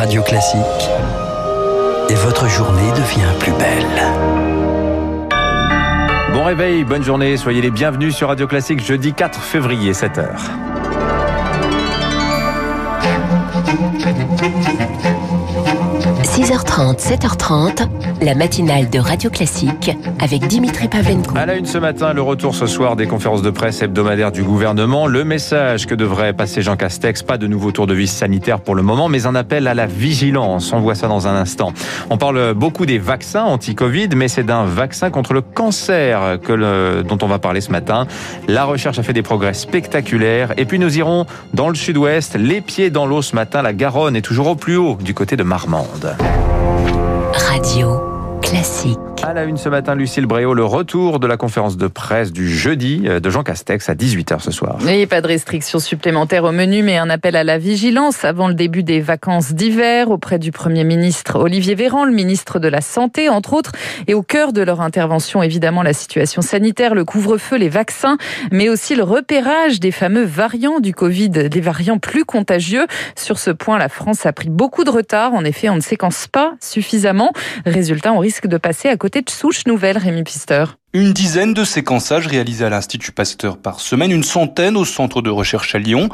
Radio Classique et votre journée devient plus belle. Bon réveil, bonne journée, soyez les bienvenus sur Radio Classique jeudi 4 février 7h. 6h30, 7h30, la matinale de Radio Classique avec Dimitri Pavlenko. À la une ce matin, le retour ce soir des conférences de presse hebdomadaires du gouvernement. Le message que devrait passer Jean Castex, pas de nouveau tour de vis sanitaire pour le moment, mais un appel à la vigilance. On voit ça dans un instant. On parle beaucoup des vaccins anti-Covid, mais c'est d'un vaccin contre le cancer dont on va parler ce matin. La recherche a fait des progrès spectaculaires. Et puis nous irons dans le sud-ouest, les pieds dans l'eau ce matin. La Garonne est toujours au plus haut du côté de Marmande. Radio Classique. À la une ce matin, Lucille Bréau, le retour de la conférence de presse du jeudi euh, de Jean Castex à 18h ce soir. Et pas de restrictions supplémentaires au menu, mais un appel à la vigilance avant le début des vacances d'hiver auprès du Premier ministre Olivier Véran, le ministre de la Santé, entre autres. Et au cœur de leur intervention, évidemment, la situation sanitaire, le couvre-feu, les vaccins, mais aussi le repérage des fameux variants du Covid, des variants plus contagieux. Sur ce point, la France a pris beaucoup de retard. En effet, on ne séquence pas suffisamment. Résultat, on risque de passer à côté de souches nouvelles, Rémi Pister. Une dizaine de séquençages réalisés à l'Institut Pasteur par semaine, une centaine au centre de recherche à Lyon.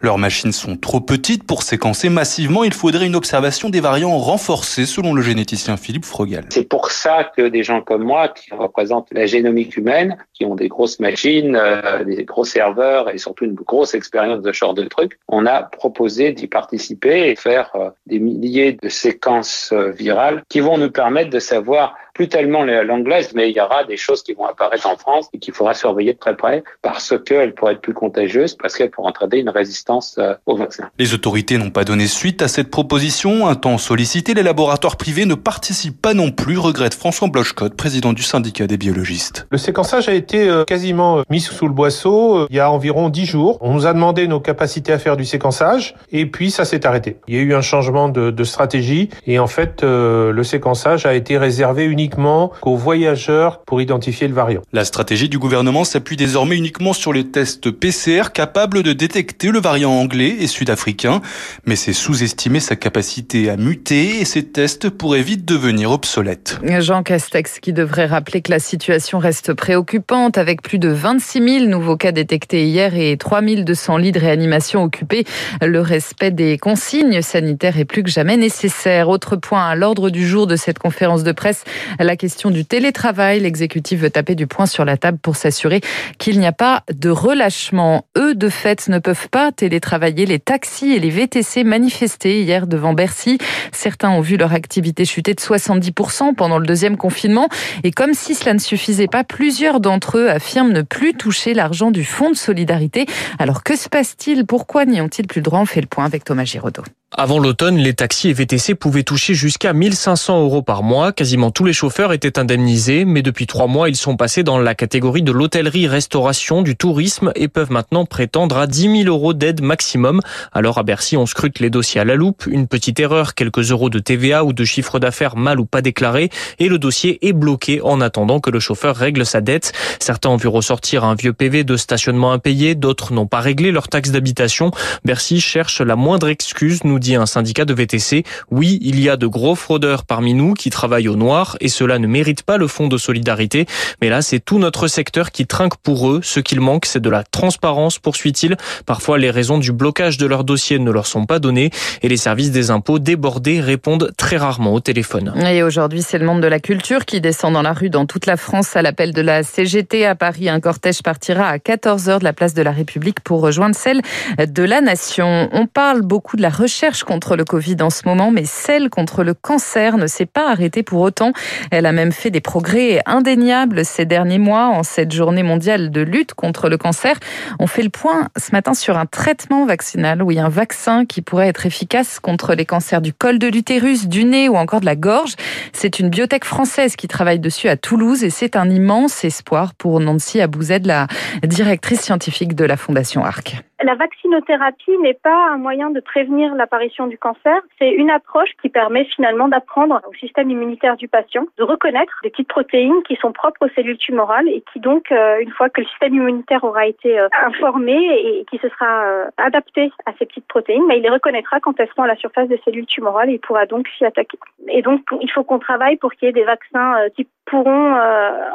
Leurs machines sont trop petites pour séquencer massivement. Il faudrait une observation des variants renforcée, selon le généticien Philippe Frogal. C'est pour ça que des gens comme moi, qui représentent la génomique humaine, qui ont des grosses machines, euh, des gros serveurs et surtout une grosse expérience de ce genre de trucs, on a proposé d'y participer et faire euh, des milliers de séquences euh, virales qui vont nous permettre de savoir plus tellement l'anglaise, mais il y aura des choses qui vont apparaître en France et qu'il faudra surveiller de très près parce qu'elles pourraient être plus contagieuses, parce qu'elles pourraient entraîner une résistance euh, au vaccin. Les autorités n'ont pas donné suite à cette proposition. Un temps sollicité, les laboratoires privés ne participent pas non plus, regrette François Blochcotte, président du syndicat des biologistes. Le séquençage a été euh, quasiment euh, mis sous le boisseau il y a environ dix jours. On nous a demandé nos capacités à faire du séquençage et puis ça s'est arrêté. Il y a eu un changement de, de stratégie et en fait le séquençage a été réservé uniquement uniquement qu'aux voyageurs pour identifier le variant. La stratégie du gouvernement s'appuie désormais uniquement sur les tests PCR capables de détecter le variant anglais et sud-africain, mais c'est sous-estimer sa capacité à muter et ces tests pourraient vite devenir obsolètes. Jean Castex qui devrait rappeler que la situation reste préoccupante avec plus de 26 000 nouveaux cas détectés hier et 3 200 lits de réanimation occupés. Le respect des consignes sanitaires est plus que jamais nécessaire. Autre point à l'ordre du jour de cette conférence de presse, la question du télétravail. L'exécutif veut taper du poing sur la table pour s'assurer qu'il n'y a pas de relâchement. Eux, de fait, ne peuvent pas télétravailler. Les taxis et les VTC manifestaient hier devant Bercy. Certains ont vu leur activité chuter de 70% pendant le deuxième confinement. Et comme si cela ne suffisait pas, plusieurs d'entre eux affirment ne plus toucher l'argent du Fonds de solidarité. Alors que se passe-t-il? Pourquoi n'y ont-ils plus droit? On fait le point avec Thomas Giraudot. Avant l'automne, les taxis et VTC pouvaient toucher jusqu'à 1500 euros par mois. Quasiment tous les chauffeurs étaient indemnisés, mais depuis trois mois, ils sont passés dans la catégorie de l'hôtellerie-restauration, du tourisme et peuvent maintenant prétendre à 10 000 euros d'aide maximum. Alors à Bercy, on scrute les dossiers à la loupe. Une petite erreur, quelques euros de TVA ou de chiffre d'affaires mal ou pas déclaré, et le dossier est bloqué en attendant que le chauffeur règle sa dette. Certains ont vu ressortir un vieux PV de stationnement impayé, d'autres n'ont pas réglé leur taxe d'habitation. Bercy cherche la moindre excuse, dit un syndicat de VTC. Oui, il y a de gros fraudeurs parmi nous qui travaillent au noir et cela ne mérite pas le fonds de solidarité. Mais là, c'est tout notre secteur qui trinque pour eux. Ce qu'il manque, c'est de la transparence, poursuit-il. Parfois, les raisons du blocage de leur dossier ne leur sont pas données et les services des impôts débordés répondent très rarement au téléphone. Et aujourd'hui, c'est le monde de la culture qui descend dans la rue dans toute la France à l'appel de la CGT à Paris. Un cortège partira à 14h de la place de la République pour rejoindre celle de la Nation. On parle beaucoup de la recherche contre le Covid en ce moment, mais celle contre le cancer ne s'est pas arrêtée pour autant. Elle a même fait des progrès indéniables ces derniers mois en cette journée mondiale de lutte contre le cancer. On fait le point ce matin sur un traitement vaccinal, oui, un vaccin qui pourrait être efficace contre les cancers du col de l'utérus, du nez ou encore de la gorge. C'est une biotech française qui travaille dessus à Toulouse et c'est un immense espoir pour Nancy Abouzed, la directrice scientifique de la Fondation ARC. La vaccinothérapie n'est pas un moyen de prévenir l'apparition du cancer. C'est une approche qui permet finalement d'apprendre au système immunitaire du patient de reconnaître des petites protéines qui sont propres aux cellules tumorales et qui donc, euh, une fois que le système immunitaire aura été euh, informé et qui se sera euh, adapté à ces petites protéines, mais il les reconnaîtra quand elles seront à la surface des cellules tumorales et il pourra donc s'y attaquer. Et donc, il faut qu'on travaille pour qu'il y ait des vaccins qui pourront,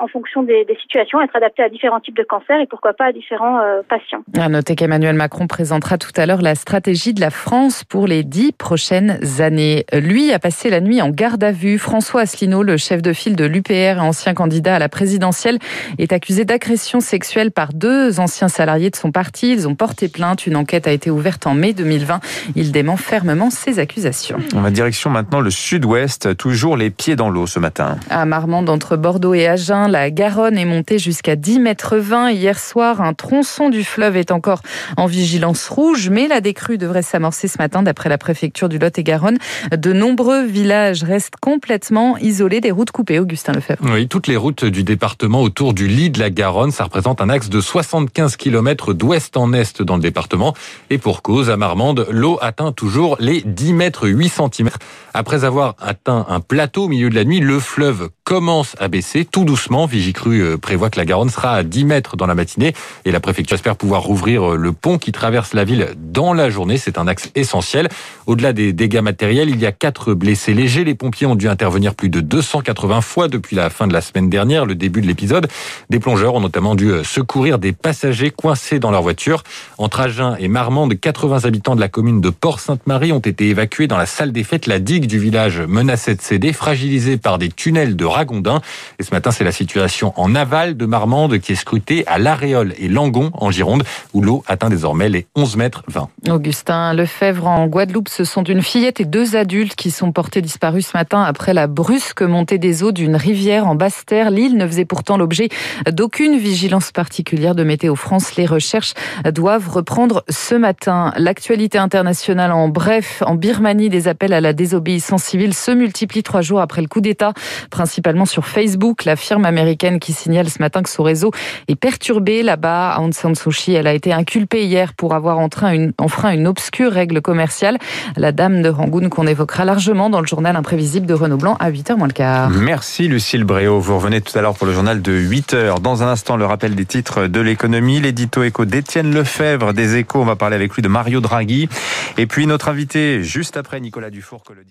en fonction des, des, situations, être adaptés à différents types de cancers et pourquoi pas à différents patients. À noter qu'Emmanuel Macron présentera tout à l'heure la stratégie de la France pour les dix prochaines années. Lui a passé la nuit en garde à vue. François Asselineau, le chef de file de l'UPR et ancien candidat à la présidentielle, est accusé d'agression sexuelle par deux anciens salariés de son parti. Ils ont porté plainte. Une enquête a été ouverte en mai 2020. Il dément fermement ces accusations. On va direction maintenant le sud-ouest, toujours les pieds dans l'eau ce matin. À Marmande, entre Bordeaux et Agen, la Garonne est montée jusqu'à 10 mètres 20. Hier soir, un tronçon du fleuve est encore en vigilance rouge, mais la décrue devrait s'amorcer ce matin d'après la préfecture du Lot-et-Garonne. De nombreux villages restent complètement isolés, des routes coupées. Augustin Lefebvre. Oui, toutes les routes du département autour du lit de la Garonne, ça représente un axe de 75 km d'ouest en est dans le département. Et pour cause, à Marmande, l'eau atteint toujours les 10 mètres 8 cm. Après avoir atteint un plateau au milieu de la nuit, le fleuve commence à baisser tout doucement. Vigicru euh, prévoit que la Garonne sera à 10 mètres dans la matinée et la préfecture espère pouvoir rouvrir euh, le pont qui traverse la ville dans la journée. C'est un axe essentiel. Au-delà des dégâts matériels, il y a quatre blessés légers. Les pompiers ont dû intervenir plus de 280 fois depuis la fin de la semaine dernière, le début de l'épisode. Des plongeurs ont notamment dû euh, secourir des passagers coincés dans leur voiture. Entre Agen et Marmande, 80 habitants de la commune de Port-Sainte-Marie ont été évacués dans la salle des fêtes. La digue du village menaçait de céder, fragilisée par des tunnels de Et ce matin, c'est la situation en aval de Marmande qui est scrutée à l'Aréole et Langon en Gironde, où l'eau atteint désormais les 11 mètres 20. Augustin Lefebvre en Guadeloupe, ce sont une fillette et deux adultes qui sont portés disparus ce matin après la brusque montée des eaux d'une rivière en Basse-Terre. L'île ne faisait pourtant l'objet d'aucune vigilance particulière de Météo France. Les recherches doivent reprendre ce matin. L'actualité internationale en bref, en Birmanie, des appels à la désobéissance civile se multiplient trois jours après le coup d'État, principalement sur Facebook. La firme américaine qui signale ce matin que son réseau est perturbé là-bas. Aung San Suu Kyi, elle a été inculpée hier pour avoir enfreint une, enfreint une obscure règle commerciale. La dame de Rangoon qu'on évoquera largement dans le journal imprévisible de Renaud Blanc à 8h moins le quart. Merci Lucille Bréau. Vous revenez tout à l'heure pour le journal de 8h. Dans un instant, le rappel des titres de l'économie, l'édito éco d'Étienne Lefebvre des échos. On va parler avec lui de Mario Draghi. Et puis notre invité juste après Nicolas Dufour que le